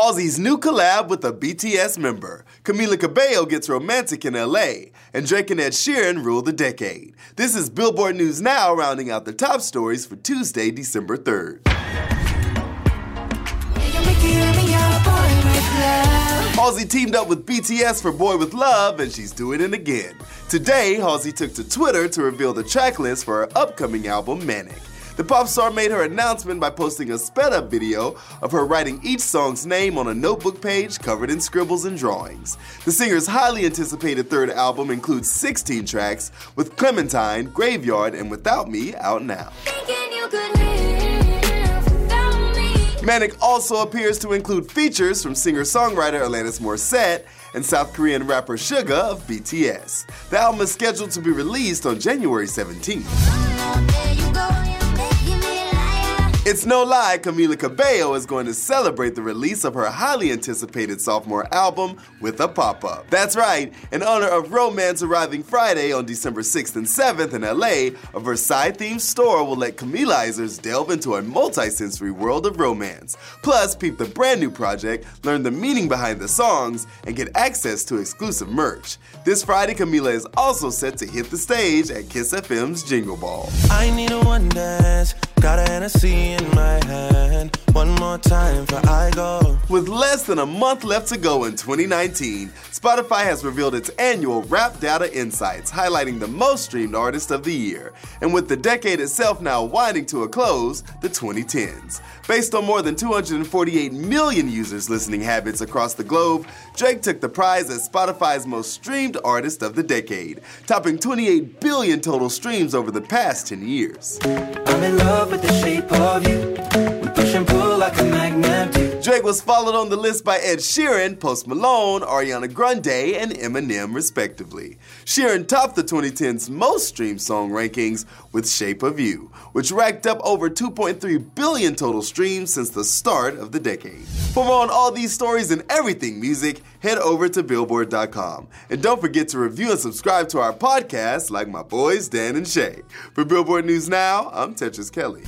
Halsey's new collab with a BTS member. Camila Cabello gets romantic in LA. And Drake and Ed Sheeran rule the decade. This is Billboard News Now, rounding out the top stories for Tuesday, December 3rd. Halsey teamed up with BTS for Boy With Luv, and she's doing it again. Today, Halsey took to Twitter to reveal the tracklist for her upcoming album, Manic. The pop star made her announcement by posting a sped up video of her writing each song's name on a notebook page covered in scribbles and drawings. The singer's highly anticipated third album includes 16 tracks, with Clementine, Graveyard, and Without Me out now. Manic also appears to include features from singer-songwriter Alanis Morissette and South Korean rapper Suga of BTS. The album is scheduled to be released on January 17th. It's no lie, Camila Cabello is going to celebrate the release of her highly anticipated sophomore album with a pop up. That's right, in honor of Romance arriving Friday on December 6th and 7th in LA, a Versailles themed store will let Camilizers delve into a multi sensory world of romance. Plus, peep the brand new project, learn the meaning behind the songs, and get access to exclusive merch. This Friday, Camila is also set to hit the stage at Kiss FM's Jingle Ball. I need a one dance, got a Hennessy in my hand. One more time for I go. With less than a month left to go in 2019, Spotify has revealed its annual Wrapped Data Insights, highlighting the most streamed artist of the year. And with the decade itself now winding to a close, the 2010s. Based on more than 248 million users' listening habits across the globe, Drake took the prize as Spotify's most streamed artist of the decade, topping 28 billion total streams over the past 10 years. I'm in love with the shape of you. Was followed on the list by Ed Sheeran, Post Malone, Ariana Grande, and Eminem, respectively. Sheeran topped the 2010's most streamed song rankings with Shape of You, which racked up over 2.3 billion total streams since the start of the decade. For more on all these stories and everything music, head over to Billboard.com. And don't forget to review and subscribe to our podcast like my boys Dan and Shay. For Billboard News Now, I'm Tetris Kelly.